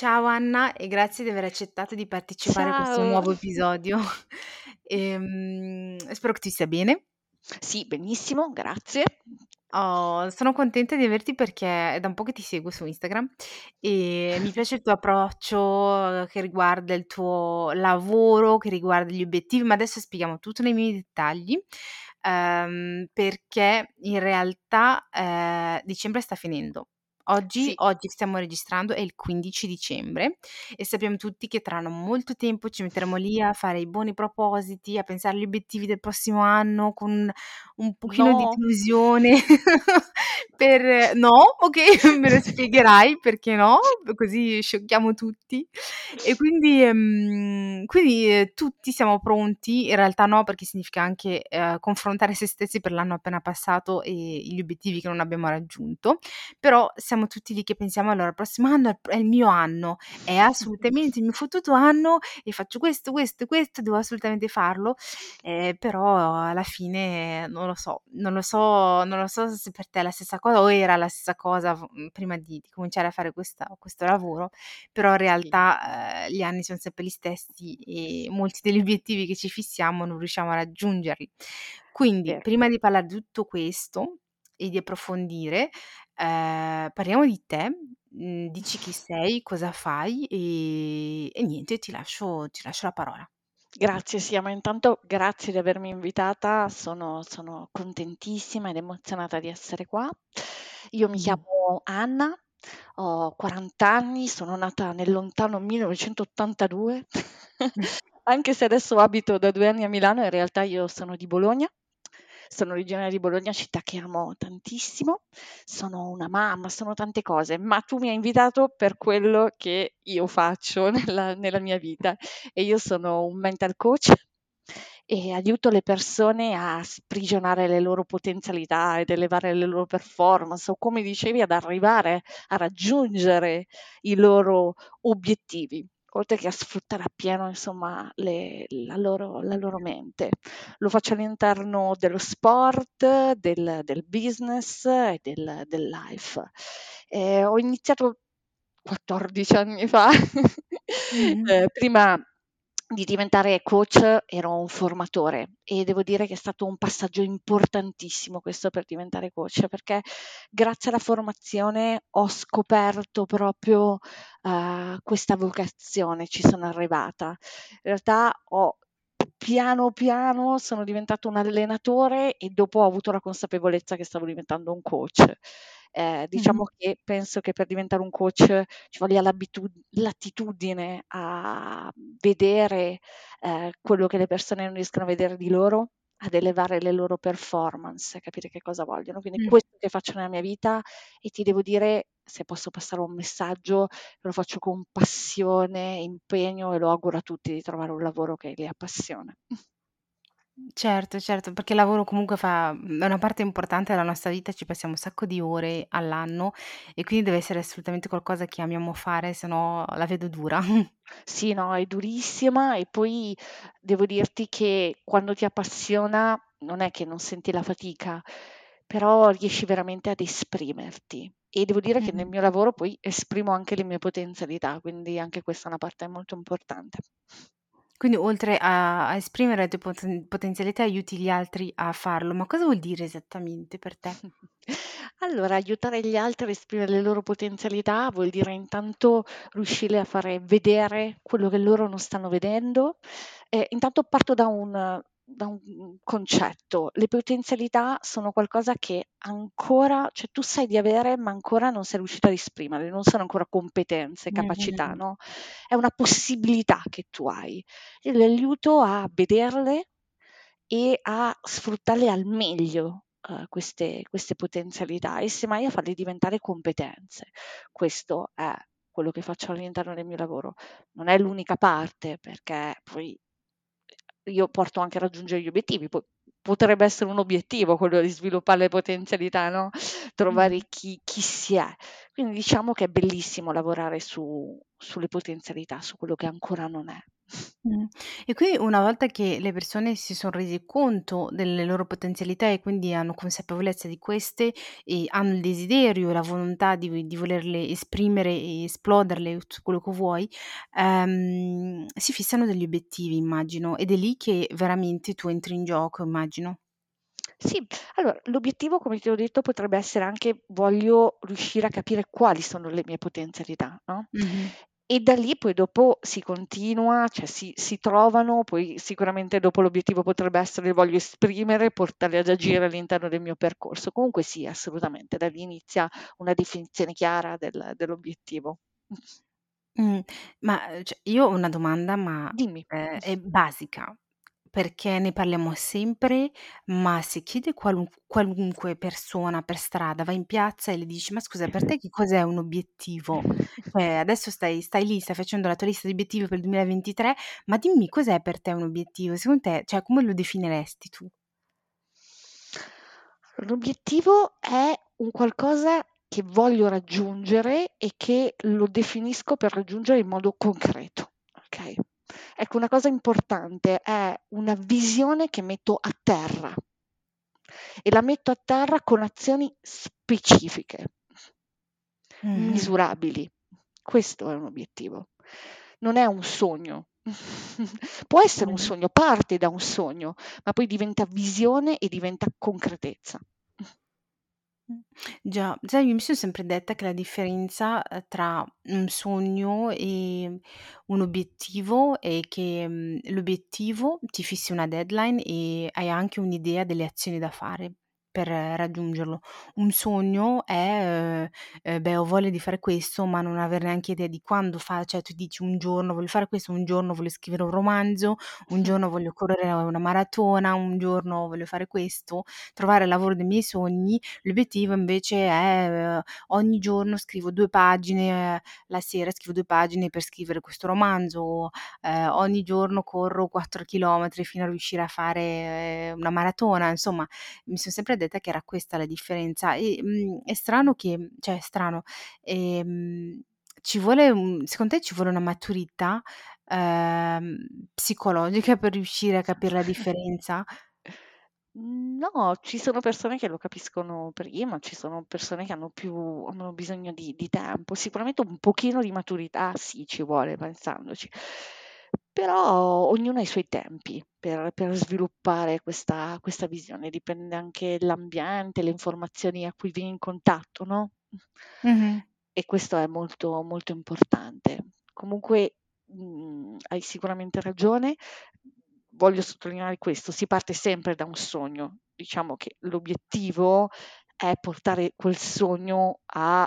Ciao Anna e grazie di aver accettato di partecipare a questo Ciao. nuovo episodio. Ehm, spero che tu stia bene. Sì, benissimo, grazie. Oh, sono contenta di averti perché è da un po' che ti seguo su Instagram e mi piace il tuo approccio che riguarda il tuo lavoro, che riguarda gli obiettivi, ma adesso spieghiamo tutto nei minimi dettagli, ehm, perché in realtà, ehm, dicembre sta finendo. Oggi Sì. oggi stiamo registrando è il 15 dicembre e sappiamo tutti che tra non molto tempo ci metteremo lì a fare i buoni propositi, a pensare agli obiettivi del prossimo anno con un pochino di No. delusione per no? Okay, me lo spiegherai perché no, così sciocchiamo tutti. E quindi ehm, quindi, ehm, tutti siamo pronti, in realtà no, perché significa anche, ehm, confrontare se stessi per l'anno appena passato e gli obiettivi che non abbiamo raggiunto, però siamo tutti lì che pensiamo: "Allora il prossimo anno è il mio anno, è assolutamente il mio fottuto anno e faccio questo, questo e questo, devo assolutamente farlo." Ehm, però alla fine non lo so, non lo so non lo so se per te è la stessa cosa o era la stessa cosa mhmm, prima di di cominciare a fare questa questo lavoro, però in realtà, ehm, gli anni son sempre gli stessi e molti degli obiettivi che ci fissiamo non riusciamo a raggiungerli. Quindi prima di parlar di tutto questo e di approfondire, ehm, parliamo di te, mhmm, dici chi sei, cosa fai e e niente, ti lascio ti lascio la parola. Grazie, sì, ma intanto grazie di avermi invitata, sono sono contentissima ed emozionata di essere qua. Io mi chiamo Anna, ho 40 anni, sono nata nel lontano 1982, anche se adesso abito da 2 anni a Milano, in realtà io sono di Bologna. Sono originaria di Bologna, città che amo tantissimo. Sono una mamma, sono tante cose, ma tu mi hai invitato per quello che io faccio nella nella mia vita e io sono un mental coach e aiuto le persone a sprigionare le loro potenzialità ed elevare le loro performance o come dicevi ad arrivare a raggiungere i loro obiettivi, oltre che a sfruttare appieno insomma le la loro la loro mente. Lo faccio all'interno dello sport, del del business e del del life. Ehm, ho iniziato 14 anni fa. Mh-mh. Ehm, prima di diventare coach ero un formatore e devo dire che è stato un passaggio importantissimo questo per diventare coach, perché grazie alla formazione ho scoperto proprio, uhm, questa vocazione, ci sono arrivata. In realtà ho piano piano sono diventata un allenatore e dopo ho avuto la consapevolezza che stavo diventando un coach. Mh-mh. diciamo che penso che per diventare un coach ci voglia l'attitudine a vedere, ehm, quello che le persone non riescono a vedere di loro, ad elevare le loro performance, a capire che cosa vogliono. Quindi Mh. questo che faccio nella mia vita e ti devo dire, se posso passare un messaggio, lo faccio con passione, impegno e lo auguro a tutti di trovare un lavoro che li appassiona. Certo, certo, perché il lavoro comunque fa mhmm, è una parte importante della nostra vita, ci passiamo un sacco di ore all'anno e quindi deve essere assolutamente qualcosa che amiamo fare, se no la vedo dura. Sì, no, è durissima e poi devo dirti che quando ti appassiona non è che non senti la fatica, però riesci veramente ad esprimerti. E devo dire che nel mio lavoro poi esprimo anche le mie potenzialità, quindi anche questa è una parte molto importante. Quindi oltre a a esprimere le tue poten potenzialità aiuti gli altri a farlo, ma cosa vuol dire esattamente per te? Allora, aiutare gli altri a esprimere le loro potenzialità vuol dire intanto riuscire a fare vedere quello che loro non stanno vedendo. Ehm, intanto parto da un da un mhmm, concetto: le potenzialità sono qualcosa che ancora cioè tu sai di avere, ma ancora non sei riuscito ad esprimerle, non sono ancora competenze, capacità, Mh-mh. no, è una possibilità che tu hai. Li aiuto a vederle e a sfruttarle al meglio, uhm, queste queste potenzialità e semmai a farle diventare competenze. Questo è quello che faccio all'interno del mio lavoro. Non è l'unica parte, perché poi io porto anche a raggiungere gli obiettivi, po potrebbe essere un obiettivo quello di sviluppare le potenzialità, no, trovare chi chi si è. Quindi diciamo che è bellissimo lavorare su sulle potenzialità, su quello che ancora non è. Mh. E quindi una volta che le persone si son resi conto delle loro potenzialità e quindi hanno consapevolezza di queste e hanno il desiderio la volontà di di volerle esprimere e esploderle, tutto quello che vuoi, ehm, si fissano degli obiettivi immagino, ed è lì che veramente tu entri in gioco immagino. Sì, allora l'obiettivo come ti ho detto potrebbe essere anche: voglio riuscire a capire quali sono le mie potenzialità, no, Mh-mh. E da lì poi dopo si continua, cioè si si trovano, poi sicuramente dopo l'obiettivo potrebbe essere: "Li voglio esprimere, portarli ad agire all'interno del mio percorso." Comunque sì, assolutamente, da lì inizia una definizione chiara del dell'obiettivo. Mh, ma, cioè io ho una domanda, ma, Dimmi. ehm, è basica, perché ne parliamo sempre, ma se chiedi a qualun qualunque persona per strada, vai in piazza e le dici: "Ma scusa per te che cos'è un obiettivo? Cioè adesso stai stai lì, stai facendo la tua lista di obiettivi per il 2023, ma dimmi cos'è per te un obiettivo? Secondo te, cioè come lo definiresti tu?" L'obiettivo è un qualcosa che voglio raggiungere e che lo definisco per raggiungere in modo concreto, okay. Ecco, una cosa importante è una visione che metto a terra e la metto a terra con azioni specifiche Mh-mh. misurabili. Questo è un obiettivo. Non è un sogno. Può essere un Mh. sogno, parte da un sogno, ma poi diventa visione e diventa concretezza. Mh. Già, io mi son sempre detta che la differenza, uhm, tra un sogno e un obiettivo è che, mhmm, l'obiettivo ti fissi una deadline e hai anche un'idea delle azioni da fare per raggiungerlo. Un sogno è, uhm, ehm, beh, ho voglia di fare questo, ma non aver neanche idea di quando fa cioè tu dici: "Un giorno voglio fare questo, un giorno voglio scrivere un romanzo, un giorno voglio correre una maratona, un giorno voglio fare questo, trovare il lavoro dei miei sogni." L'obiettivo invece è, uhm, ogni giorno scrivo 2 pagine, la sera scrivo 2 pagine per scrivere questo romanzo, ehm, ogni giorno corro 4 chilometri fino a riuscire a fare, ehm, una maratona. Insomma, mi son sempre detta che era questa la differenza e, mhmm, è strano che cioè è strano, ehm, ci vuole un secondo te ci vuole una maturità, ehm, psicologica per riuscire a capire la differenza? Mhmm, no, ci sono persone che lo capiscono prima, ci sono persone che hanno più hanno bisogno di di tempo. Sicuramente un pochino di maturità sì, ci vuole pensandoci. Però ognuno ha i suoi tempi per per sviluppare questa questa visione, dipende anche l'ambiente, le informazioni a cui vieni in contatto, no, Mh-mh. e questo è molto, molto importante. Comunque, mhmm, hai sicuramente ragione. Voglio sottolineare questo: si parte sempre da un sogno. Diciamo che l'obiettivo è portare quel sogno a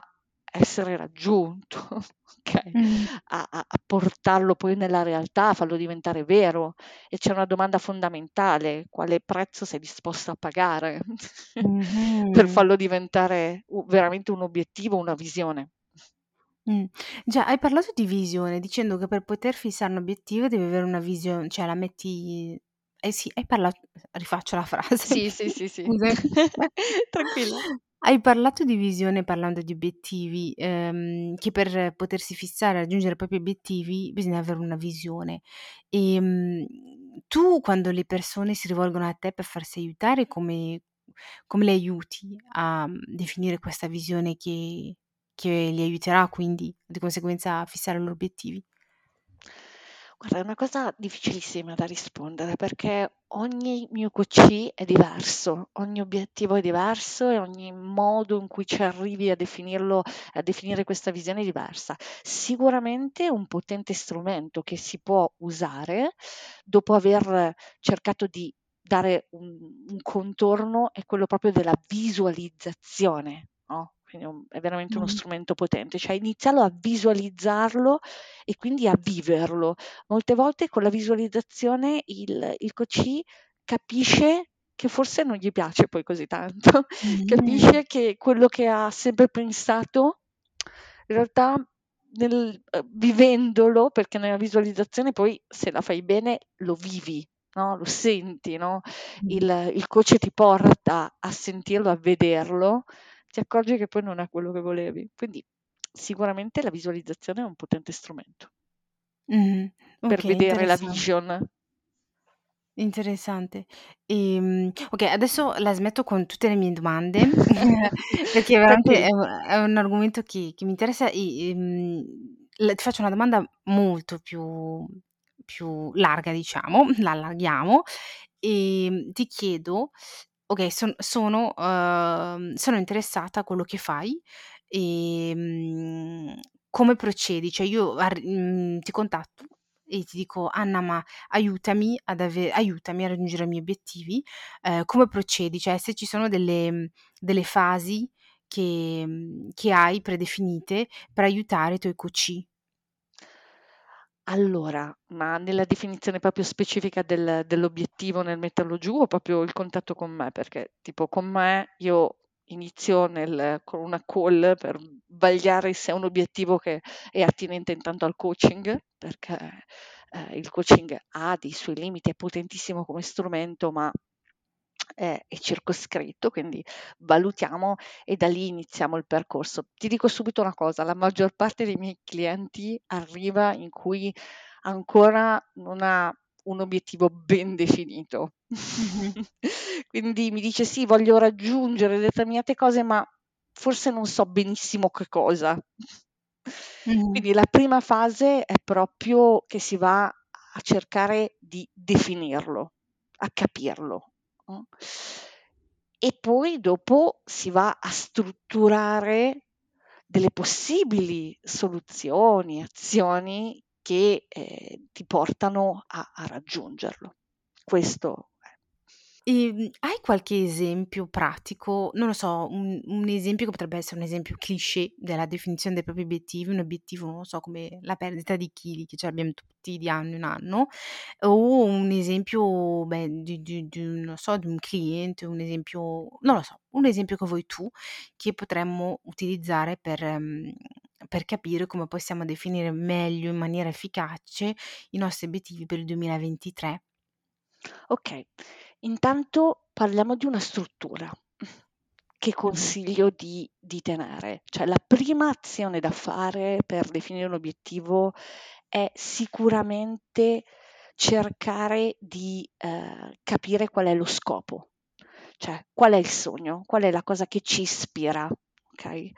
essere raggiunto, okay, Mh. a a portarlo poi nella realtà, a farlo diventare vero. E c'è una domanda fondamentale: quale prezzo sei disposto a pagare per Mh-mh. farlo diventare veramente un obiettivo, una visione? Mh. Già, hai parlato di visione dicendo che per poter fissare un obiettivo devi avere una visio cioè la metti eh sì, hai parla rifaccio la frase, Sì, sì, sì, sì. scusa. Hai parlato di visione parlando di obiettivi, ehm, che per potersi fissare e raggiungere i propri obiettivi bisogna avere una visione. Ehm, tu quando le persone si rivolgono a te per farsi aiutare come come le aiuti a, mhmm, definire questa visione che che li aiuterà quindi di conseguenza a fissare i loro obiettivi? Guarda, è una cosa difficilissima da rispondere perché ogni mio QC è diverso, ogni obiettivo è diverso e ogni modo in cui ci arrivi a definirlo a definire questa visione è diversa. Sicuramente un potente strumento che si può usare dopo aver cercato di dare un un contorno è quello proprio della visualizzazione, no, quindi è veramente uno strumento potente, cioè iniziarlo a visualizzarlo e quindi a viverlo. Molte volte con la visualizzazione il il QC capisce che forse non gli piace poi così tanto, Mh-mh. capisce che quello che ha sempre pensato in realtà nel uhm, vivendolo, perché nella visualizzazione poi se la fai bene lo vivi, no, lo senti, no, il il coach ti porta a sentirlo, a vederlo, ti accorgi che poi non è quello che volevi. Quindi sicuramente la visualizzazione è un potente strumento. Per Okay, vedere la vision. Interessante. Ehm, okay, adesso la smetto con tutte le mie domande, perché veramente è Tranquilla. u è un argomento che che mi interessa e, ehm, l ti faccio una domanda molto più più larga diciamo, la allarghiamo, ehm, ti chiedo okay, son sono uhm, sono interessata a quello che fai, ehm, come procedi? Cioè io ar mhmm, ti contatto e ti dico: "Anna, ma aiutami ad ave aiutami a raggiungere i miei obiettivi." Ehm, come procedi? Cioè se ci sono delle mhmm, delle fasi che mhmm, che hai predefinite per aiutare i tuoi coachee. Allora, ma nella definizione proprio specifica del dell'obiettivo nel metterlo giù o proprio il contatto con me? Perché tipo con me io inizio nel con una call per vagliare se è un obiettivo che è attinente intanto al coaching, perché, ehm, il coaching ha dei suoi limiti, è potentissimo come strumento, ma è è circoscritto, quindi valutiamo e da lì iniziamo il percorso. Ti dico subito una cosa, la maggior parte dei miei clienti arriva in cui ancora non ha un obiettivo ben definito. Quindi mi dice: "Sì, voglio raggiungere determinate cose, ma forse non so benissimo che cosa." Mh-mh. Quindi la prima fase è proprio che si va a cercare di definirlo, a capirlo, e poi dopo si va a strutturare delle possibili soluzioni, azioni che, ehm, ti portano a a raggiungerlo. Questo. Ehm, hai qualche esempio pratico, non lo so, un un esempio che potrebbe essere un esempio cliché della definizione dei propri obiettivi, un obiettivo, non lo so, come la perdita di chili che ce l'abbiamo tutti di anno in anno, o un esempio, beh, di di di non so, di un cliente, un esempio non lo so, un esempio che vuoi tu, che potremmo utilizzare per mhmm, per capire come possiamo definire meglio, in maniera efficace, i nostri obiettivi per il 2023. Okay, intanto parliamo di una struttura che Mh-mh. consiglio di di tenere. Cioè la prima azione da fare per definire un obiettivo è sicuramente cercare di, ehm, capire qual è lo scopo, cioè qual è il sogno, qual è la cosa che ci ispira, okay,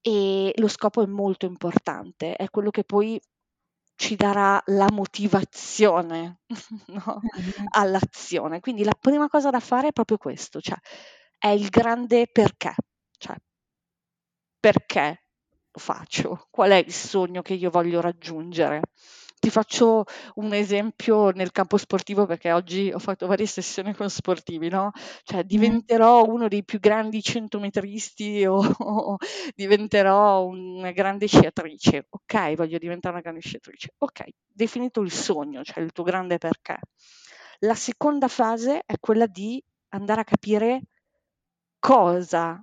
e lo scopo è molto importante, è quello che poi ci darà la motivazione, no, all'azione. Quindi la prima cosa da fare è proprio questo, cioè è il grande perché, cioè perché lo faccio? Qual è il sogno che io voglio raggiungere? Ti faccio un esempio nel campo sportivo, perché oggi ho fatto varie sessioni con sportivi, no, cioè diventerò uno dei più grandi centometristi o o diventerò una grande sciatrice. Okay, voglio diventare una grande sciatrice. Okay, definito il sogno, cioè il tuo grande perché. La seconda fase è quella di andare a capire cosa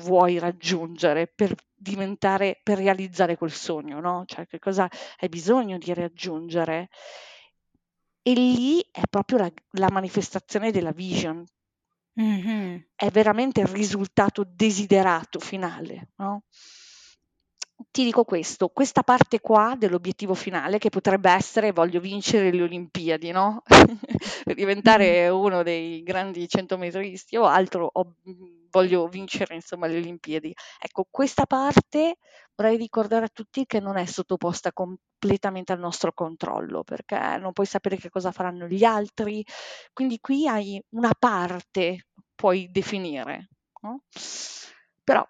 vuoi raggiungere per diventare per realizzare quel sogno, no, cioè che cosa hai bisogno di raggiungere. E lì è proprio la la manifestazione della vision. Mh-mh. È veramente il risultato desiderato finale, no? Ti dico questo, questa parte qua dell'obiettivo finale che potrebbe essere: voglio vincere le Olimpiadi, no, per diventare uno dei grandi centometristi o altro o, mhmm, voglio vincere insomma le Olimpiadi. Ecco, questa parte vorrei ricordare a tutti che non è sottoposta completamente al nostro controllo, perché non puoi sapere che cosa faranno gli altri, quindi qui hai una parte, puoi definire, no, però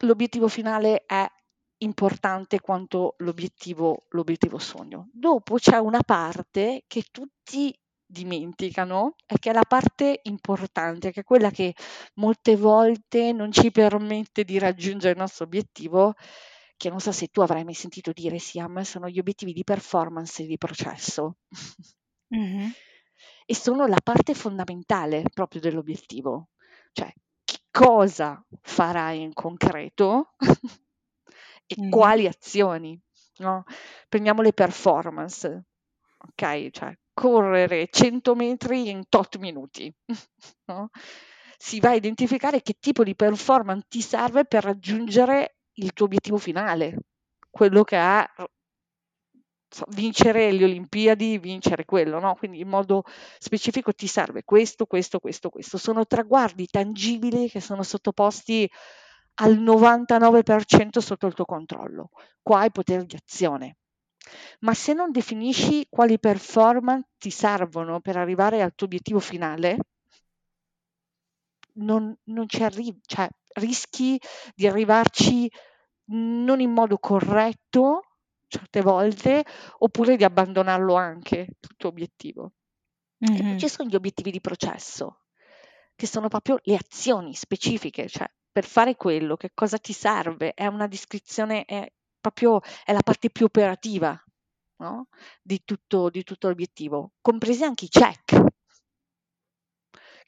l'obiettivo finale è importante quanto l'obiettivo l'obiettivo sogno. Dopo c'è una parte che tutti dimenticano e che è la parte importante, che è quella che molte volte non ci permette di raggiungere il nostro obiettivo, che non so se tu avrai mai sentito dire, Siam, sono gli obiettivi di performance e di processo. Mh-mh. E sono la parte fondamentale proprio dell'obiettivo, cioè cosa farai in concreto e Mh-mh. quali azioni, no, prendiamo le performance, okay, cioè correre 100 metri in tot minuti, no, si va a identificare che tipo di performance ti serve per raggiungere il tuo obiettivo finale, quello che è r vincere le Olimpiadi, vincere quello, no? Quindi in modo specifico ti serve questo, questo, questo, questo. Sono traguardi tangibili che sono sottoposti al 99% sotto il tuo controllo. Qua hai potere di azione. Ma se non definisci quali performance ti servono per arrivare al tuo obiettivo finale, non, non ci arrivi, cioè rischi di arrivarci non in modo corretto certe volte, oppure di abbandonarlo anche, il tuo obiettivo. Mm-hmm. E poi ci sono gli obiettivi di processo, che sono proprio le azioni specifiche, cioè per fare quello, che cosa ti serve, è una descrizione, è proprio è la parte più operativa no? di, tutto, di tutto l'obiettivo, compresi anche i check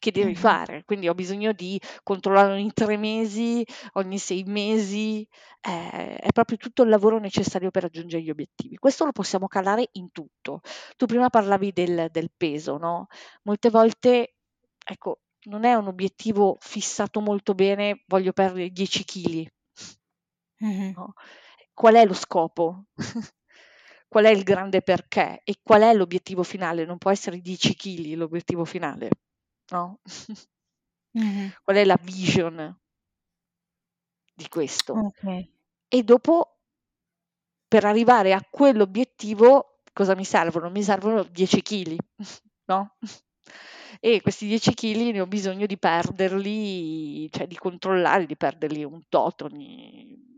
che devi fare. Quindi ho bisogno di controllare ogni tre mesi, ogni sei mesi, eh, è proprio tutto il lavoro necessario per raggiungere gli obiettivi. Questo lo possiamo calare in tutto. Tu prima parlavi del, del peso, no? Molte volte, ecco, non è un obiettivo fissato molto bene, voglio perdere 10 kg. Mm-hmm. No? Qual è lo scopo? qual è il grande perché e qual è l'obiettivo finale? Non può essere 10 kg l'obiettivo finale no? Mh-mh. Qual è la vision di questo? Okay. E dopo per arrivare a quell'obiettivo cosa mi servono? Mi servono 10 chili, no? E questi 10 chili ne ho bisogno di perderli, cioè di controllare, di perderli un tot ogni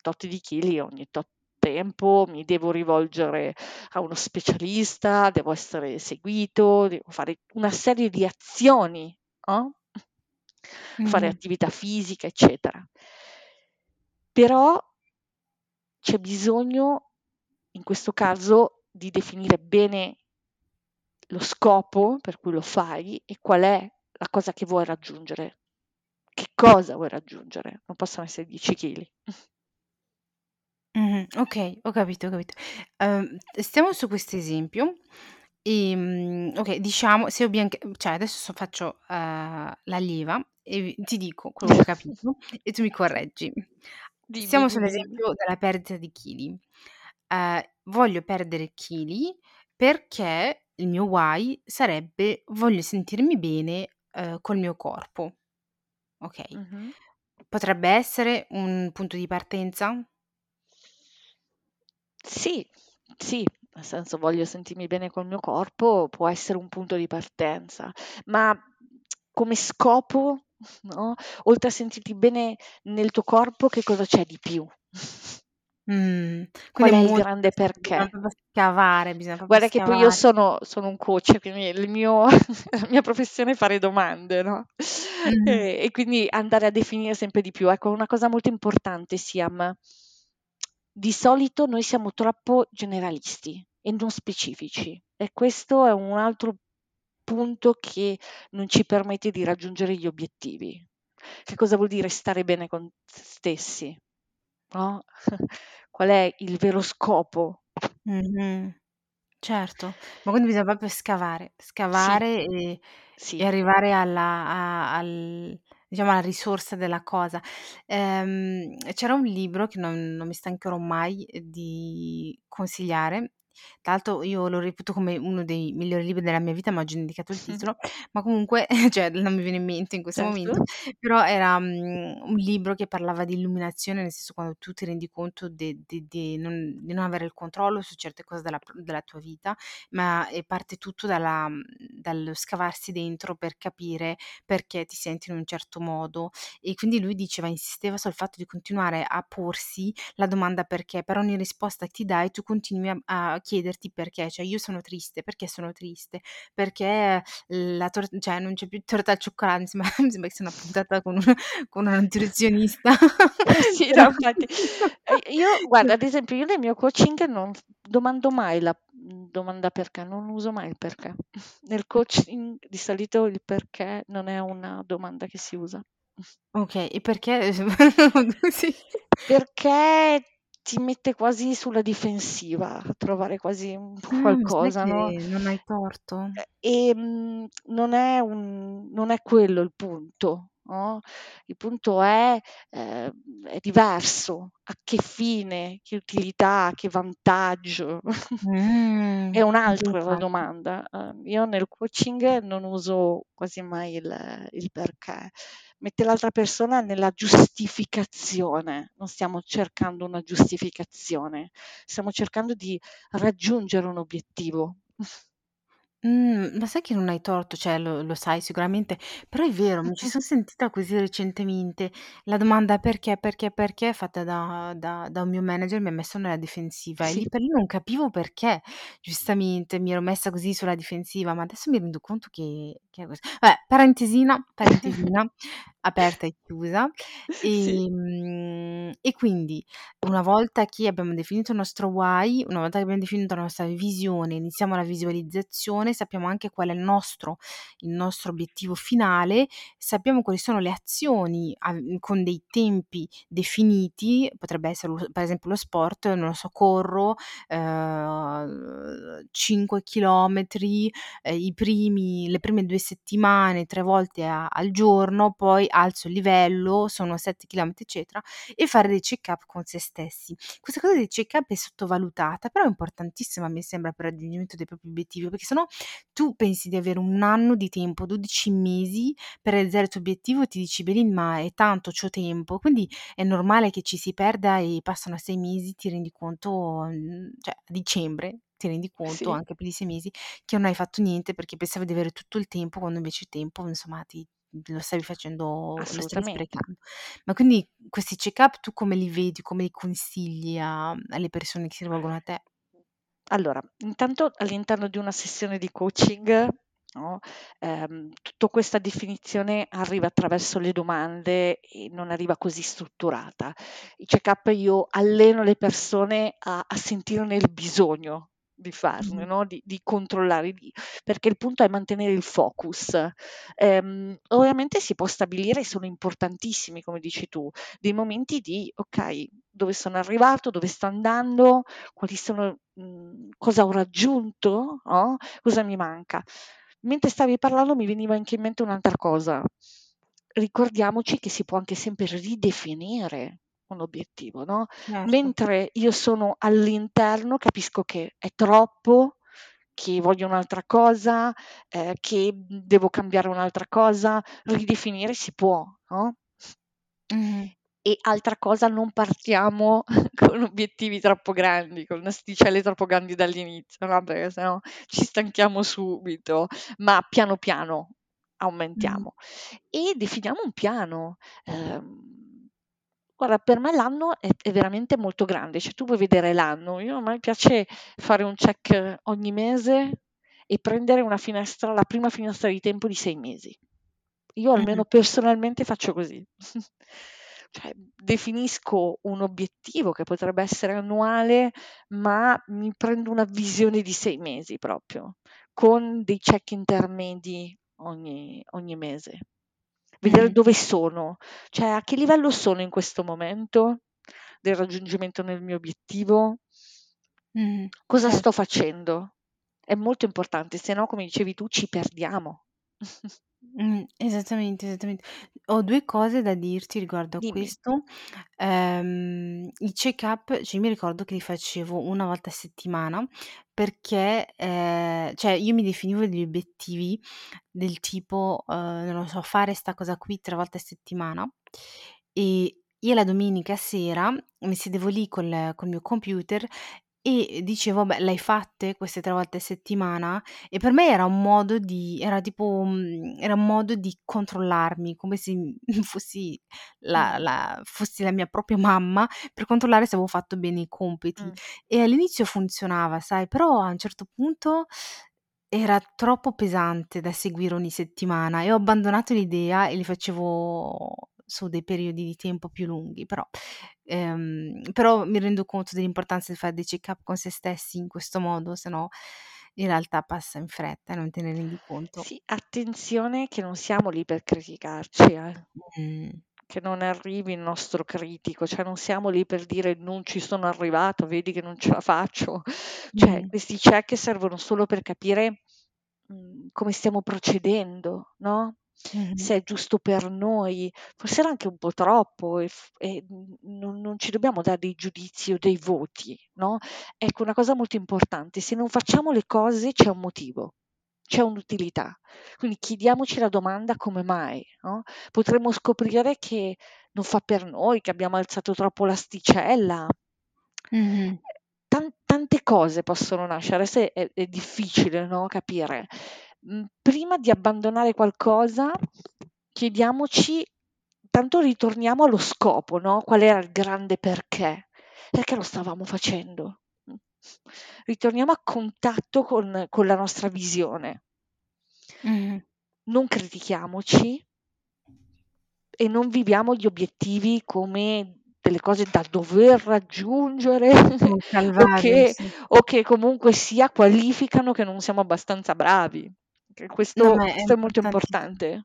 tot di chili ogni tot tempo, mi devo rivolgere a uno specialista, devo essere seguito, devo fare una serie di azioni, no? fare attività fisica, eccetera. Però c'è bisogno, in questo caso, di definire bene lo scopo per cui lo fai e qual è la cosa che vuoi raggiungere. Che cosa vuoi raggiungere? Non possono essere 10 kg. Mh-mh. Okay, ho capito, ho capito. Uhm, stiamo su questo esempio, ehm, okay, diciamo se ho bien c cioè adesso so faccio, uhm, l'allieva e vi ti dico quello che ho capito e tu mi correggi. Dimmi, Stiamo dimmi, dimmi. sull'esempio della perdita di chili. Ehm, voglio perdere chili perché il mio why sarebbe: voglio sentirmi bene, uhm, col mio corpo. Okay. Mh-mh. Potrebbe essere un punto di partenza? Sì, sì, nel senso voglio sentirmi bene col mio corpo, può essere un punto di partenza, ma come scopo, no, oltre a sentirti bene nel tuo corpo, che cosa c'è di più? Mh, Qual è il molto grande perché? bisogna scavare, bisogna Guarda che poi io scavare. sono sono un coach, quindi il mio la mia professione è fare domande, no, Mh-mh. e e quindi andare a definire sempre di più. Ecco, una cosa molto importante, Siam di solito noi siamo troppo generalisti e non specifici e questo è un altro punto che non ci permette di raggiungere gli obiettivi. Che cosa vuol dire stare bene con se stessi? No? Qual è il vero scopo? Mh-mh. Certo, ma quindi bisogna proprio scavare, Sì, scavare e e sì. arrivare alla a al diciamo alla risorsa della cosa. Ehm, c'era un libro che non non mi stancherò mai, ehm, di consigliare. Tra l'altro io lo reputo come uno dei migliori libri della mia vita, ma ho già dimenticato il titolo, ma comunque cioè non mi viene in mente in questo momento, Certo. però era, mhmm, un libro che parlava di illuminazione, nel senso quando tu ti rendi conto de non di non avere il controllo su certe cose della della tua vita, ma parte tutto dalla mhmm, dallo scavarsi dentro per capire perché ti senti in un certo modo. E quindi lui diceva insisteva sul fatto di continuare a porsi la domanda perché, per ogni risposta che ti dai tu continui a a chiederti perché, cioè io sono triste, perché sono triste? Perché la tor cioè non c'è più torta al cioccolato, mi sembra mi sembra che sia una puntata con una con una nutrizionista. Sì, Però no infatti. Io guarda, ad esempio io nel mio coaching non domando mai la, mhmm, domanda perché, non uso mai il perché. Nel coaching di solito il perché non è una domanda che si usa. Okay, e perché sì. Perché ti mette quasi sulla difensiva, a trovare quasi Mh, sai qualcosa, no, che non hai torto. e ehm, non è un non è quello il punto. no, il punto è, ehm, è diverso. A che fine, che utilità, che vantaggio? È Mh, un'altra la domanda. Uhm, io nel coaching non uso quasi mai il il perché. Mette l'altra persona nella giustificazione, non stiamo cercando una giustificazione, stiamo cercando di raggiungere un obiettivo. Mh, ma sai che non hai torto, cioè lo lo sai sicuramente, però è vero, mi ci son sentita così recentemente. La domanda "perché, perché, perché" fatta da da da un mio manager mi ha messo nella difensiva e Sì. lì per lì non capivo perché. Giustamente mi ero messa così sulla difensiva, ma adesso mi rendo conto che che è cos vabbè, parentesina parentesina aperta e chiusa. Sì. Ehm, e quindi una volta che abbiamo definito il nostro why, una volta che abbiamo definito la nostra visione, iniziamo la visualizzazione, sappiamo anche qual è il nostro il nostro obiettivo finale, sappiamo quali sono le azioni a mhmm, con dei tempi definiti, potrebbe essere per esempio lo sport, non lo so, corro, ehm, 5 chilometri, ehm, i primi le prime 2 settimane, 3 volte a al giorno, poi alzo il livello, sono 7 chilometri eccetera, e fare dei check-up con se stessi. Questa cosa dei check-up è sottovalutata, però è importantissima mi sembra per il raggiungimento dei propri obiettivi, perché se no tu pensi di avere 1 anno di tempo, 12 mesi per realizzare il tuo obiettivo e ti dici: "Belin, ma è tanto, c'ho tempo." Quindi è normale che ci si perda e passano 6 mesi, ti rendi conto, mhmm, cioè a dicembre ti rendi conto, Sì. anche per i 6 mesi, che non hai fatto niente perché pensavi di avere tutto il tempo, quando invece il tempo insomma ti lo stavi facendo lo stavi sprecando. Ma quindi questi check-up tu come li vedi, come li consigli a alle persone che si rivolgono a te? Allora, intanto all'interno di una sessione di coaching, no, ehm, tutto questa definizione arriva attraverso le domande e non arriva così strutturata. I check-up io alleno le persone a a sentirne il bisogno di farne, no, di di controllare, di perché il punto è mantenere il focus. Ehm, ovviamente si può stabilire, sono importantissimi, come dici tu, dei momenti di: "Okay, dove sono arrivato, dove sto andando, quali sono mhmm, cosa ho raggiunto, no, cosa mi manca." Mentre stavi parlando mi veniva anche in mente un'altra cosa. Ricordiamoci che si può anche sempre ridefinire un obiettivo, no, Certo. mentre io sono all'interno capisco che è troppo, che voglio un'altra cosa, ehm, che, devo cambiare un'altra cosa, ridefinire si può, no? Mh-mh. E altra cosa, non partiamo con obiettivi troppo grandi, con asticelle troppo grandi dall'inizio, no, perché se no ci stanchiamo subito, ma piano piano Mh-mh. aumentiamo. E definiamo un piano. Ehm, guarda per me l'anno è è veramente molto grande, cioè tu puoi vedere l'anno, io a me piace fare un check ogni mese e prendere una finestra la prima finestra di tempo di 6 mesi. Io Mh-mh. almeno personalmente faccio così. Cioè, definisco un obiettivo che potrebbe essere annuale, ma mi prendo una visione di 6 mesi proprio, con dei check intermedi ogni ogni mese. Vedere dove sono, cioè a che livello sono in questo momento del raggiungimento del mio obiettivo. Mh-mh. Cosa sto Certo. facendo? È molto importante, se no come dicevi tu ci perdiamo. Mh, esattamente, esattamente. Ho 2 cose da dirti riguardo a Dimmi. questo. Ehm, i check-up, cioè io mi ricordo che li facevo 1 volta a settimana perché, ehm, cioè io mi definivo degli obiettivi del tipo, uhm, non lo so, fare 'sta cosa qui 3 volte a settimana e io la domenica sera mi sedevo lì col col mio computer e dicevo: "Vabbè, l'hai fatte queste 3 volte a settimana?" E per me era un modo di era tipo mhmm, era un modo di controllarmi, come se, mhmm, fossi la Mh. la fossi la mia propria mamma per controllare se avevo fatto bene i compiti. Mh. E all'inizio funzionava, sai, però a un certo punto era troppo pesante da seguire ogni settimana e ho abbandonato l'idea e li facevo su dei periodi di tempo più lunghi, però ehm, però mi rendo conto dell'importanza di fare dei check-up con se stessi in questo modo, se no in realtà passa in fretta e non te ne rendi conto. Sì, attenzione che non siamo lì per criticarci, eh. Mh. Che non arrivi il nostro critico, cioè non siamo lì per dire: "Non ci sono arrivato, vedi che non ce la faccio." Cioè Mh. questi check servono solo per capire, mhmm, come stiamo procedendo, no? Se è giusto per noi, forse era anche un po' troppo e, f- e non, non ci dobbiamo dare dei giudizi o dei voti, no? Ecco, una cosa molto importante, se non facciamo le cose c'è un motivo, c'è un'utilità. Quindi chiediamoci la domanda come mai, no? Potremmo scoprire che non fa per noi, che abbiamo alzato troppo l'asticella. Mh-mh. Tan- tante cose possono nascere, adesso è, è difficile no? capire. Mm, prima di abbandonare qualcosa, chiediamoci, tanto ritorniamo allo scopo, no? Qual era il grande perché? Perché lo stavamo facendo? Ritorniamo a contatto con, con la nostra visione. Mh-mh. Non critichiamoci e non viviamo gli obiettivi come delle cose da dover raggiungere Un o, che, sì. o che comunque sia qualificano che non siamo abbastanza bravi. Questo, questo è molto importante.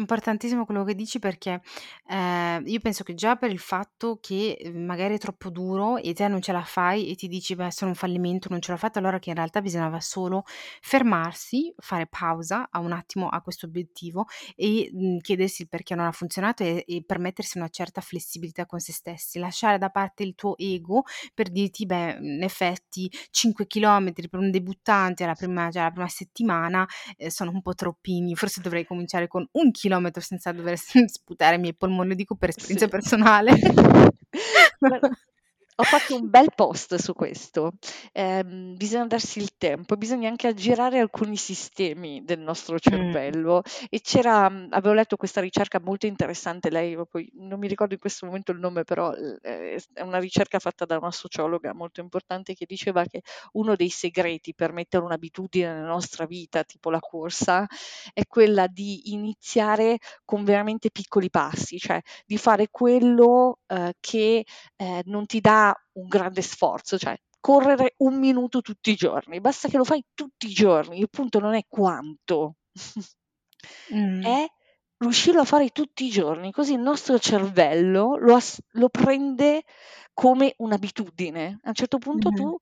Importantissimo quello che dici perché, ehm, io penso che già per il fatto che, ehm, magari è troppo duro e te non ce la fai e ti dici: "Beh, sono un fallimento, non ce l'ho fatta", allora che in realtà bisognava solo fermarsi, fare pausa a un attimo a questo obiettivo e, mhmm, chiedersi il perché non ha funzionato e e permettersi una certa flessibilità con se stessi, lasciare da parte il tuo ego per dirti: "Beh, in effetti 5 chilometri per un debuttante alla prima già alla prima settimana, ehm, sono un po' troppini, forse dovrei cominciare con 1 chilometro senza dover sputare i miei polmoni", lo dico per esperienza Sì. personale. Ho fatto un bel post su questo. Ehm, bisogna darsi il tempo, bisogna anche aggirare alcuni sistemi del nostro Mh. cervello e c'era mhmm, avevo letto questa ricerca molto interessante, lei poi non mi ricordo in questo momento il nome, però l ehm, è una ricerca fatta da una sociologa molto importante che diceva che uno dei segreti per mettere un'abitudine nella nostra vita, tipo la corsa, è quella di iniziare con veramente piccoli passi, cioè di fare quello, ehm, che, ehm, non ti dà un grande sforzo, cioè correre un minuto tutti i giorni, basta che lo fai tutti i giorni, il punto non è quanto, Mh. è riuscirlo a fare tutti i giorni, così il nostro cervello lo, as- lo prende come un'abitudine. A un certo punto Mh-mh. tu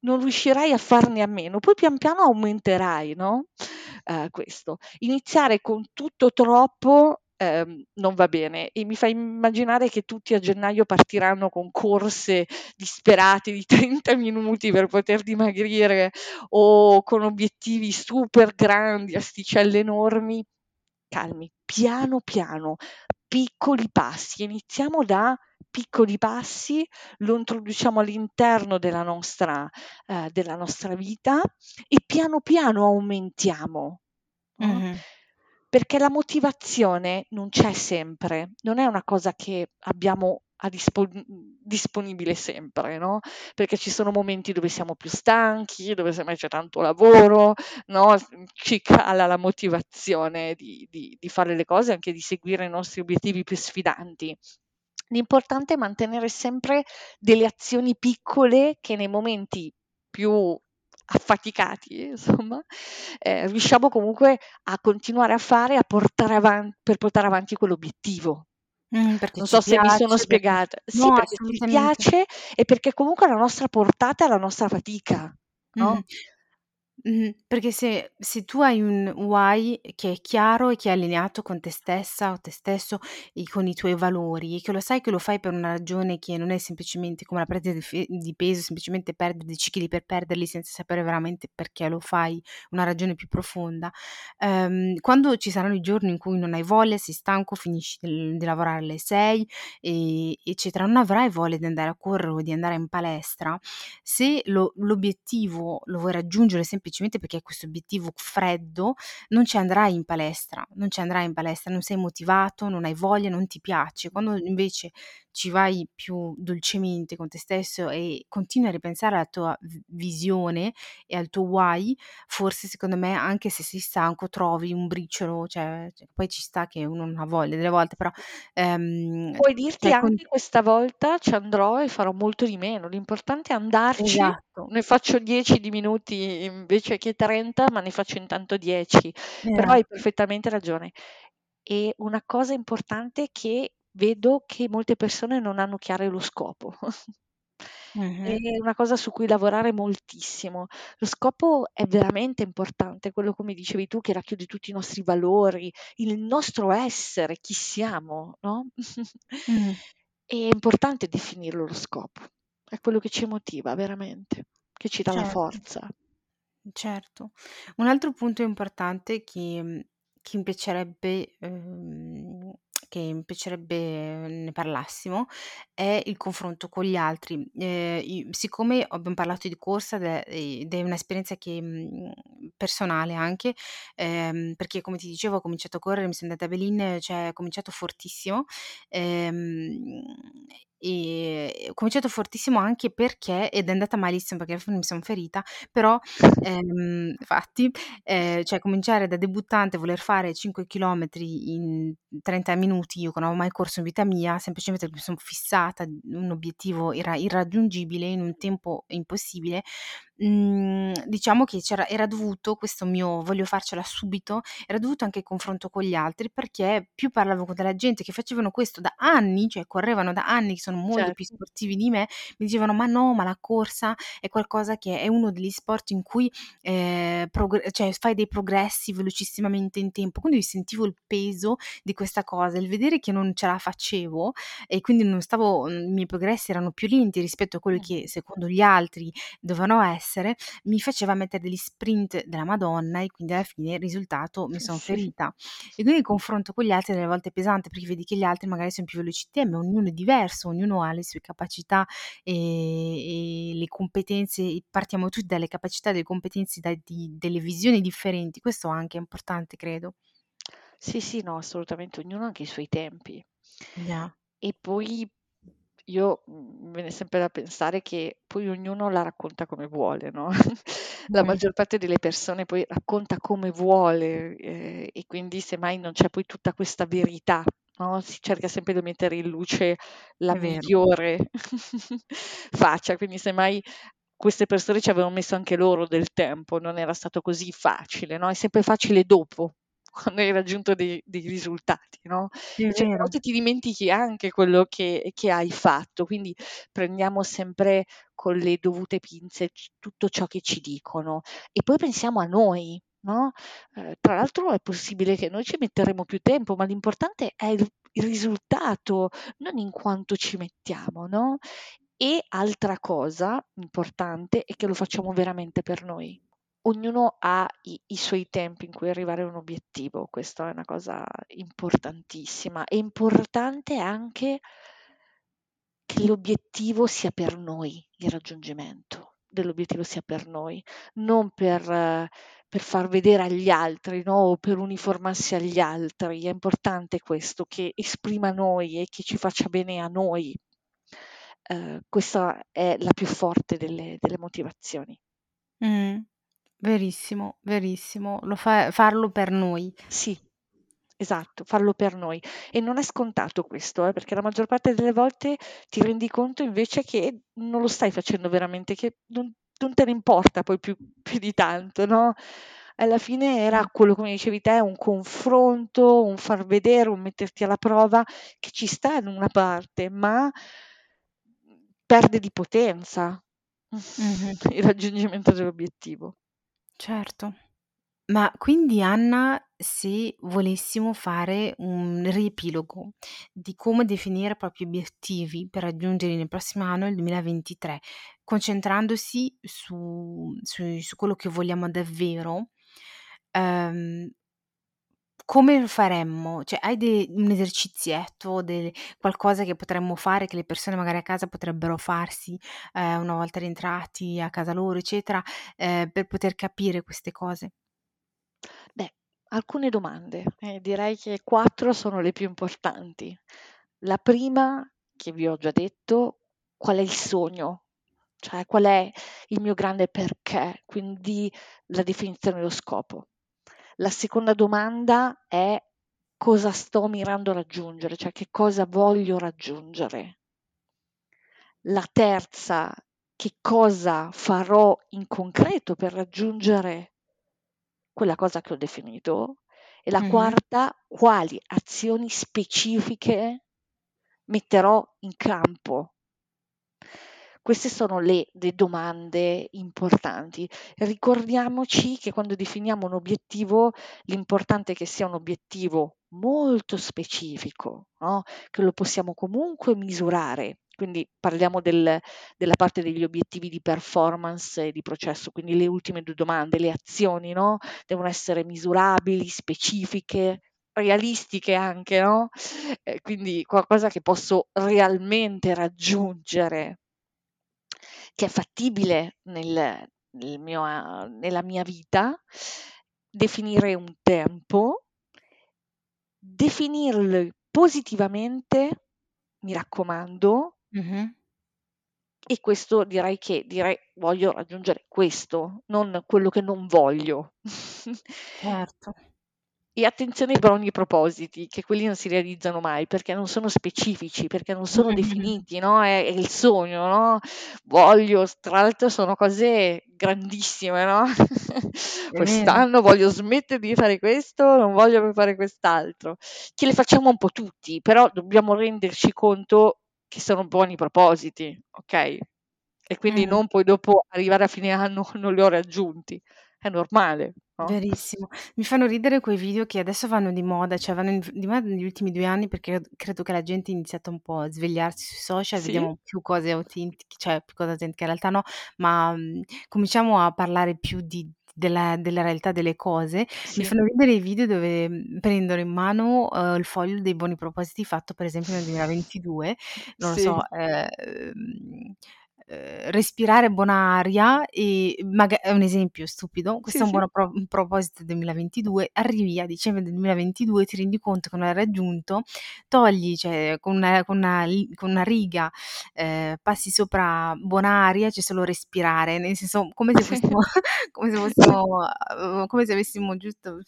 non riuscirai a farne a meno, poi pian piano aumenterai, no? Eh, questo. Iniziare con tutto troppo ehm, non va bene e mi fa immaginare che tutti a gennaio partiranno con corse disperate di 30 minuti per poter dimagrire o con obiettivi super grandi, asticelle enormi. Calmi, piano piano, piccoli passi. Iniziamo da piccoli passi, lo introduciamo all'interno della nostra, eh, della nostra vita e piano piano aumentiamo. no? Perché la motivazione non c'è sempre, non è una cosa che abbiamo a dispo- disponibile sempre, no? Perché ci sono momenti dove siamo più stanchi, dove semmai c'è tanto lavoro, no? Ci cala la motivazione di, di- di fare le cose, anche di seguire i nostri obiettivi più sfidanti. L'importante è mantenere sempre delle azioni piccole che nei momenti più affaticati, insomma, eh, riusciamo comunque a continuare a fare a portare avan- per portare avanti quell'obiettivo. Perché Non so se mi sono piace, perché spiegata. Sì, no, perché ci piace e perché comunque alla nostra portata è la nostra fatica, no? Mh-mh. Perché se se tu hai un why che è chiaro e che è allineato con te stessa o te stesso e con i tuoi valori e che lo sai che lo fai per una ragione che non è semplicemente come la perdita di di peso, semplicemente perdere 10 chili per perderli senza sapere veramente perché lo fai, una ragione più profonda, ehm, quando ci saranno i giorni in cui non hai voglia, sei stanco, finisci del di lavorare alle 6, ehm, eccetera, non avrai voglia di andare a correre o di andare in palestra, se lo l'obiettivo lo vuoi raggiungere semplicemente perché hai questo obiettivo freddo, non ci andrai in palestra, non ci andrai in palestra, non sei motivato, non hai voglia, non ti piace. Quando invece ci vai più dolcemente con te stesso e continui a ripensare alla tua visione e al tuo why, forse secondo me anche se sei stanco trovi un briciolo, cioè cioè poi ci sta che uno non ha voglia delle volte, però, ehm, Puoi dirti cioè con anche questa volta ci andrò e farò molto di meno. L'importante è andarci, esatto, ne faccio 10 di minuti invece che 30, ma ne faccio intanto 10. Però eh. hai perfettamente ragione. E una cosa importante è che vedo che molte persone non hanno chiaro lo scopo. Mh-mh. È una cosa su cui lavorare moltissimo. Lo scopo è veramente importante, quello come dicevi tu che racchiude tutti i nostri valori, il nostro essere, chi siamo, no, Mh. è importante definirlo lo scopo. È quello che ci motiva veramente, che ci dà la Certo. forza. Certo. Un altro punto importante che mhmm, che mi piacerebbe uhm, che mi piacerebbe ne parlassimo è il confronto con gli altri. I siccome abbiam parlato di corsa ed è un'esperienza che mhmm, personale anche, ehm, perché come ti dicevo ho cominciato a correre, mi son andata a Berlin, cioè ho cominciato fortissimo, ehm, e ho cominciato fortissimo anche perché ed è andata malissimo perché alla fine mi son ferita, però, ehm, fatti, ehm, cioè cominciare da debuttante, voler fare 5 chilometri in 30 minuti, io che non avevo mai corso in vita mia, semplicemente mi son fissata un obiettivo irra irraggiungibile in un tempo impossibile, mhmm, diciamo che c'era era dovuto questo mio "voglio farcela subito", era dovuto anche al confronto con gli altri, perché più parlavo con della gente che facevano questo da anni, cioè correvano da anni, che sono molto più Certo. sportivi di me, mi dicevano: "Ma no, ma la corsa è qualcosa che è uno degli sport in cui, ehm, progr cioè fai dei progressi velocissimamente in tempo." Quindi sentivo il peso di questa cosa, il vedere che non ce la facevo e quindi non stavo mhmm, i miei progressi erano più lenti rispetto a quelli che secondo gli altri dovevano essere, mi faceva mettere degli sprint della Madonna e quindi alla fine il risultato mi son Sì. ferita. E quindi il confronto con gli altri delle volte è pesante, perché vedi che gli altri magari son più veloci di te, ma ognuno è diverso, ognuno ha le sue capacità, ehm, e le competenze e partiamo tutti dalle capacità e le competenze da di delle visioni differenti. Questo anche è importante credo. Sì, sì, no, assolutamente, ognuno ha anche i suoi tempi. Già. E poi io mhmm, mi viene sempre da pensare che poi ognuno la racconta come vuole, no, la Mh. maggior parte delle persone poi racconta come vuole, ehm, e quindi semmai non c'è poi tutta questa verità, no, si cerca sempre di mettere in luce la migliore faccia, quindi semmai queste persone ci avevano messo anche loro del tempo, non era stato così facile, no, è sempre facile dopo, quando hai raggiunto dei dei risultati, no, È certe vero. volte ti dimentichi anche quello che che hai fatto, quindi prendiamo sempre con le dovute pinze tutto ciò che ci dicono e poi pensiamo a noi, no, ehm, tra l'altro è possibile che noi ci metteremo più tempo, ma l'importante è il il risultato, non in quanto ci mettiamo, no, e altra cosa importante è che lo facciamo veramente per noi. Ognuno ha i i suoi tempi in cui arrivare a un obiettivo, questa è una cosa importantissima. È importante anche che l'obiettivo sia per noi, il raggiungimento dell'obiettivo sia per noi, non per per far vedere agli altri, no, o per uniformarsi agli altri. È importante questo, che esprima noi e che ci faccia bene a noi. Ehm, questa è la più forte delle delle motivazioni. Mh. Verissimo, verissimo. Lo fa farlo per noi. Sì, esatto, farlo per noi. E non è scontato questo, eh, perché la maggior parte delle volte ti rendi conto invece che non lo stai facendo veramente, che non non te ne importa poi più più di tanto, no, alla fine era quello come dicevi te, un confronto, un far vedere, un metterti alla prova, che ci sta in una parte, ma perde di potenza Mh-mh. il raggiungimento dell'obiettivo. Certo. Ma quindi Anna, se volessimo fare un riepilogo di come definire i propri obiettivi per raggiungerli nel prossimo anno, il 2023, concentrandosi su sui su quello che vogliamo davvero, ehm come lo faremmo? Cioè hai de un esercizietto, de qualcosa che potremmo fare, che le persone magari a casa potrebbero farsi, ehm, una volta rientrati a casa loro, eccetera, ehm, per poter capire queste cose? Beh, alcune domande, e direi che 4 sono le più importanti. La prima, che vi ho già detto: qual è il sogno? Cioè qual è il mio grande perché, quindi la definizione dello scopo. La seconda domanda è: cosa sto mirando a raggiungere, cioè che cosa voglio raggiungere. La terza: che cosa farò in concreto per raggiungere quella cosa che ho definito. E la Mh-mh. quarta: quali azioni specifiche metterò in campo. Queste sono le le domande importanti. Ricordiamoci che quando definiamo un obiettivo, l'importante è che sia un obiettivo molto specifico, no, che lo possiamo comunque misurare. Quindi parliamo del della parte degli obiettivi di performance e di processo, quindi le ultime 2 domande, le azioni, no, devono essere misurabili, specifiche, realistiche anche, no, ehm, quindi qualcosa che posso realmente raggiungere che è fattibile nel nel mio nella mia vita, definire un tempo, definirlo positivamente, mi raccomando Mh-mh. e questo direi che direi: "Voglio raggiungere questo", non quello che non voglio. Certo. E attenzione ai buoni propositi, che quelli non si realizzano mai, perché non sono specifici, perché non sono Mh-mh. definiti, no, è è il sogno, no, voglio tra l'altro sono cose grandissime, no, quest'anno voglio smettere di fare questo, non voglio più fare quest'altro, che le facciamo un po' tutti, però dobbiamo renderci conto che sono buoni propositi, okay, e quindi Mh. non poi dopo arrivare a fine anno non li ho raggiunti. È normale, no? Verissimo. Mi fanno ridere quei video che adesso vanno di moda, cioè vanno in di moda negli ultimi 2 anni perché credo che la gente ha iniziato un po' a svegliarsi sui social, Sì. vediamo più cose autentiche cioè più cose autentiche in realtà no, ma, mhmm, cominciamo a parlare più di della della realtà delle cose. Mi Sì. fanno ridere i video dove, mhmm, prendono in mano, uhm, il foglio dei buoni propositi fatto per esempio nel 2022, non lo so, Sì. ehm, uhm, respirare buona aria e maga è un esempio stupido, questo Sì, è un sì. buono pro un proposito 2022, arrivi a dicembre del 2022, ti rendi conto che non hai raggiunto, togli cioè con una con una con una riga, ehm, passi sopra buona aria, c'è solo respirare, nel senso come se fossimo come se fossimo uhm, come se avessimo giusto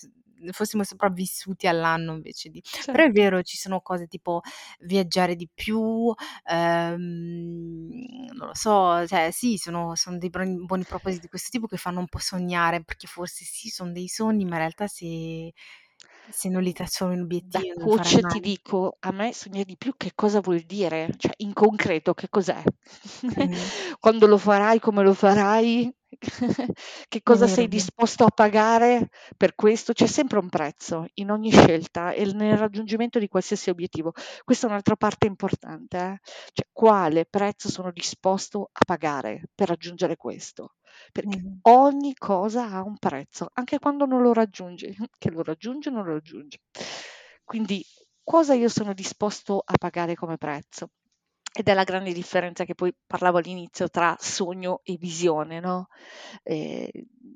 fossimo sopravvissuti all'anno invece di però è Certo. vero, ci sono cose tipo viaggiare di più, ehm, non lo so, cioè sì, sono son dei broni buoni propositi di questo tipo che fanno un po' sognare, perché forse sì, son dei sogni, ma in realtà se se non li trasformi in Da obiettivi non farai coach ti mai. dico, a me sognare di più che cosa vuol dire? Cioè in concreto che cos'è? Mh-mh. Quando lo farai, come lo farai? Che È cosa vero, sei disposto a pagare per questo? C'è sempre un prezzo in ogni scelta e nel raggiungimento di qualsiasi obiettivo. Questa è un'altra parte importante, eh, cioè quale prezzo sono disposto a pagare per raggiungere questo, perché Mh-mh. ogni cosa ha un prezzo, anche quando non lo raggiungi, che lo raggiungi o non lo raggiungi. Quindi cosa io sono disposto a pagare come prezzo? Ed è la grande differenza che poi parlavo all'inizio tra sogno e visione, no, ehm,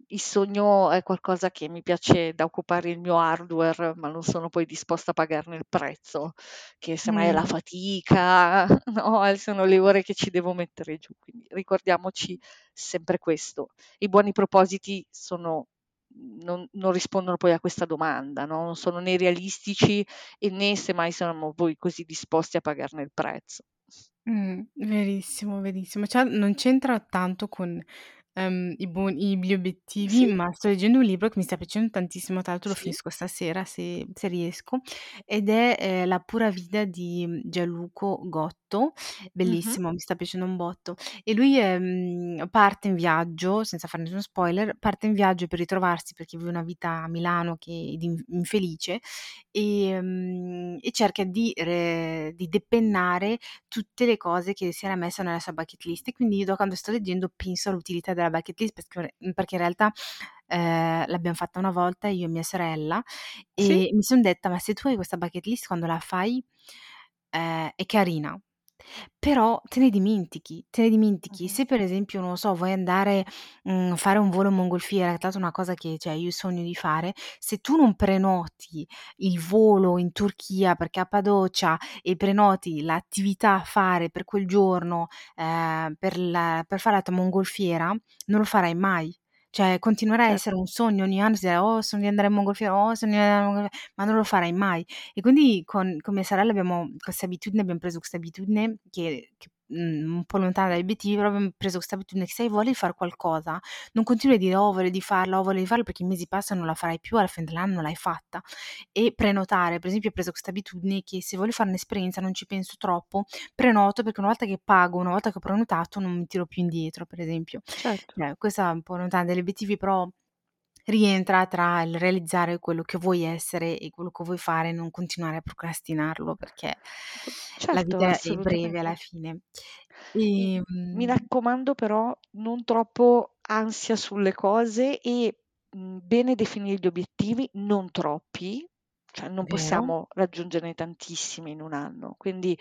il sogno è qualcosa che mi piace da occupare il mio hardware, ma non sono poi disposta a pagarne il prezzo, che semmai è la Mh. fatica, no, e sono le ore che ci devo mettere giù. Quindi ricordiamoci sempre questo. I buoni propositi sono non non rispondono poi a questa domanda, no, non sono né realistici e né semmai siamo poi così disposti a pagarne il prezzo. Mh, verissimo, verissimo. Cioè non c'entra tanto con, ehm, i buon i gli obiettivi, Sì. ma sto leggendo un libro che mi sta piacendo tantissimo, tra l'altro lo Sì. finisco stasera se se riesco, ed è, ehm, La pura vita di, mhmm, Gianluco Gotto, Mh-mh. bellissimo, mi sta piacendo un botto. E lui, ehm, parte in viaggio, senza fare nessuno spoiler, parte in viaggio per ritrovarsi perché vive una vita a Milano che di in infelice, ehm, e cerca di re di depennare tutte le cose che si era messo nella sua bucket list. E quindi io da quando sto leggendo penso all'utilità della bucket list perché mhmm, perché in realtà, ehm, l'abbiam fatta una volta io e mia sorella Sì. e mi son detta: "Ma se tu hai questa bucket list quando la fai, ehm, è carina, però te ne dimentichi, te ne dimentichi. Mh-mh. Se per esempio, non lo so, vuoi andare, mhmm, fare un volo in mongolfiera, che tra l'altro è una cosa che, cioè, io sogno di fare, se tu non prenoti il volo in Turchia per Cappadocia e prenoti l'attività a fare per quel giorno, ehm, per la per fare la tua mongolfiera, non lo farai mai. Cioè continuerà a essere un sogno ogni anno, si dirà: "Oh, sogno di andare in mongolfiera, oh, sogno di andare in mongolf" ma non lo farai mai. E quindi con con mia sorella abbiamo questa abitudine abbiam preso questa abitudine che che mhmm, un po' lontana dagli obiettivi, però abbiamo preso questa abitudine che se hai voglia di fare qualcosa, non continui a dire: "Ho voglia di farla, ho voglia di farla", perché i mesi passano non la farai più, alla fine dell'anno non l'hai fatta. E prenotare, per esempio ho preso questa abitudine che se voglio fare un'esperienza non ci penso troppo, prenoto perché una volta che pago, una volta che ho prenotato non mi tiro più indietro, per esempio. Certo. Cioè, questa è un po' lontana dagli obiettivi, però rientra tra il realizzare quello che vuoi essere e quello che vuoi fare, non continuare a procrastinarlo perché la Certo, vita è breve alla fine. I mi Ehm raccomando però non troppo ansia sulle cose e, mhmm, bene definire gli obiettivi, non troppi, cioè non Vero. possiamo raggiungerne tantissimi in 1 anno, quindi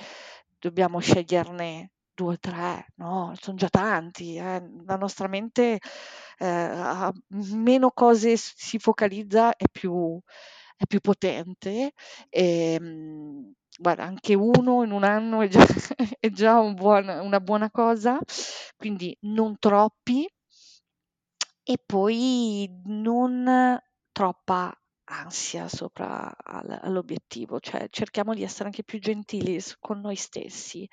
dobbiamo sceglierne 2 o 3, no, son già tanti, eh. La nostra mente, ehm, a a meno cose si focalizza è più è più potente. Ehm, guarda anche 1 in 1 anno è già è già un buon una buona cosa, quindi non troppi e poi non troppa ansia sopra al all'obiettivo, cioè cerchiamo di essere anche più gentili s con noi stessi,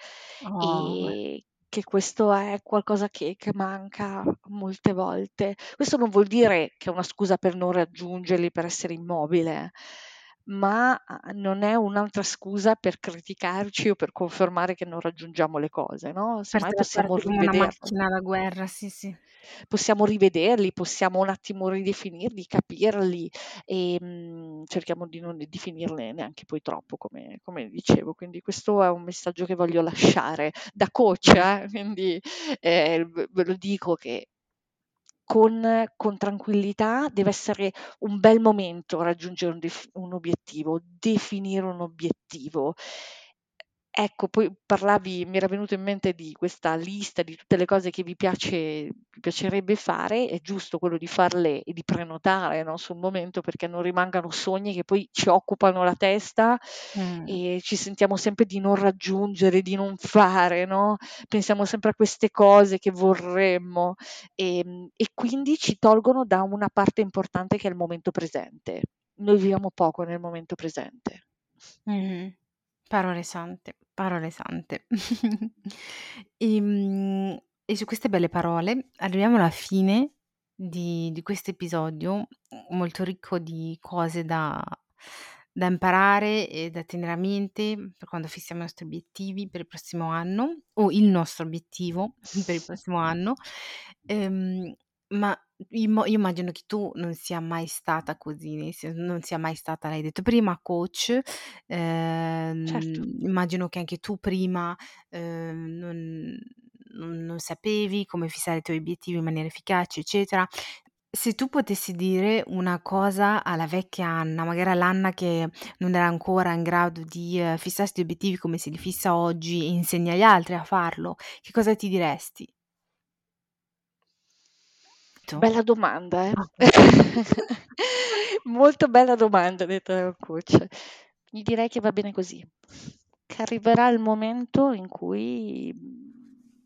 Oh. e che questo è qualcosa che che manca molte volte. Questo non vuol dire che è una scusa per non raggiungerli, per essere immobile, ma a non è un'altra scusa per criticarci o per confermare che non raggiungiamo le cose, no, semmai possiamo come una rivederli. macchina da guerra, sì, sì. Possiamo rivederli, possiamo un attimo ridefinirli, capirli, ehm, cerchiamo di non definirne neanche poi troppo come come dicevo. Quindi questo è un messaggio che voglio lasciare da coach Mh. eh, quindi, v ve lo dico che con con tranquillità deve essere un bel momento raggiungere un un obiettivo, definire un obiettivo. Ecco, poi parlavi mi era venuto in mente di questa lista di tutte le cose che vi piace vi piacerebbe fare, è giusto quello di farle e di prenotare, no, sul momento perché non rimangano sogni che poi ci occupano la testa Mh. e ci sentiamo sempre di non raggiungere, di non fare, no, pensiamo sempre a queste cose che vorremmo, ehm, e quindi ci tolgono da una parte importante che è il momento presente. Noi viviamo poco nel momento presente. Mh-mh. Parole sante, parole sante. Ehm, e su queste belle parole arriviamo alla fine di di questo episodio, molto ricco di cose da da imparare e da tenere a mente per quando fissiamo i nostri obiettivi per il prossimo anno, o il nostro obiettivo per il prossimo anno. Ehm, ma immo io immagino che tu non sia mai stata così, nel sen non sia mai stata, l'hai detto prima, coach, Certo. ehm, immagino che anche tu prima, ehm, non non non sapevi come fissare i tuoi obiettivi in maniera efficace, eccetera. Se tu potessi dire una cosa alla vecchia Anna, magari all'Anna che non era ancora in grado di, ehm, fissarsi gli obiettivi come se li fissa oggi e insegna agli altri a farlo, che cosa ti diresti? Tu? Bella domanda, eh. Okay. Molto bella domanda detta da un coach. Gli direi che va bene così, che arriverà il momento in cui, mhmm,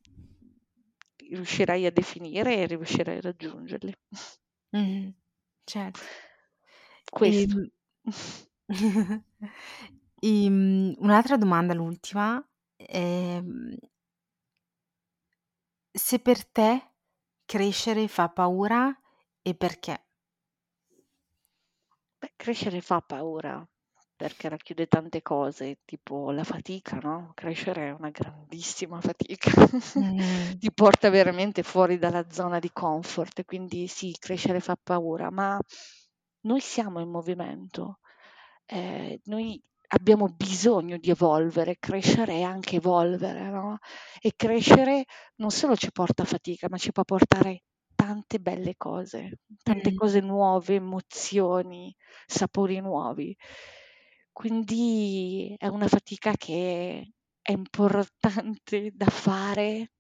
riuscirai a definire e riuscirai a raggiungerli. Mh-mh. Certo. Questo. Ehm ehm, un'altra domanda, l'ultima, ehm se per te crescere fa paura e perché? Beh, crescere fa paura, perché racchiude tante cose, tipo la fatica, no, crescere è una grandissima fatica. Mh-mh. Ti porta veramente fuori dalla zona di comfort quindi sì, crescere fa paura, ma noi siamo in movimento. Ehm, noi abbiamo bisogno di evolvere, crescere è anche evolvere, no, e crescere non solo ci porta fatica, ma ci può portare tante belle cose, tante Mh. cose nuove, emozioni, sapori nuovi. Quindi è una fatica che è importante da fare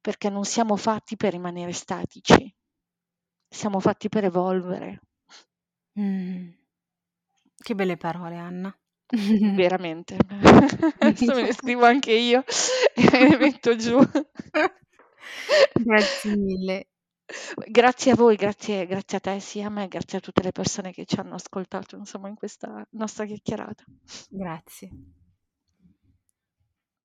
perché non siamo fatti per rimanere statici. Siamo fatti per evolvere. Mh. Che belle parole, Anna. Veramente. Adesso me le scrivo anche io e le metto giù. Grazie mille. Grazie a voi, grazie grazie a te sia a me, grazie a tutte le persone che ci hanno ascoltato insomma in questa nostra chiacchierata. Grazie.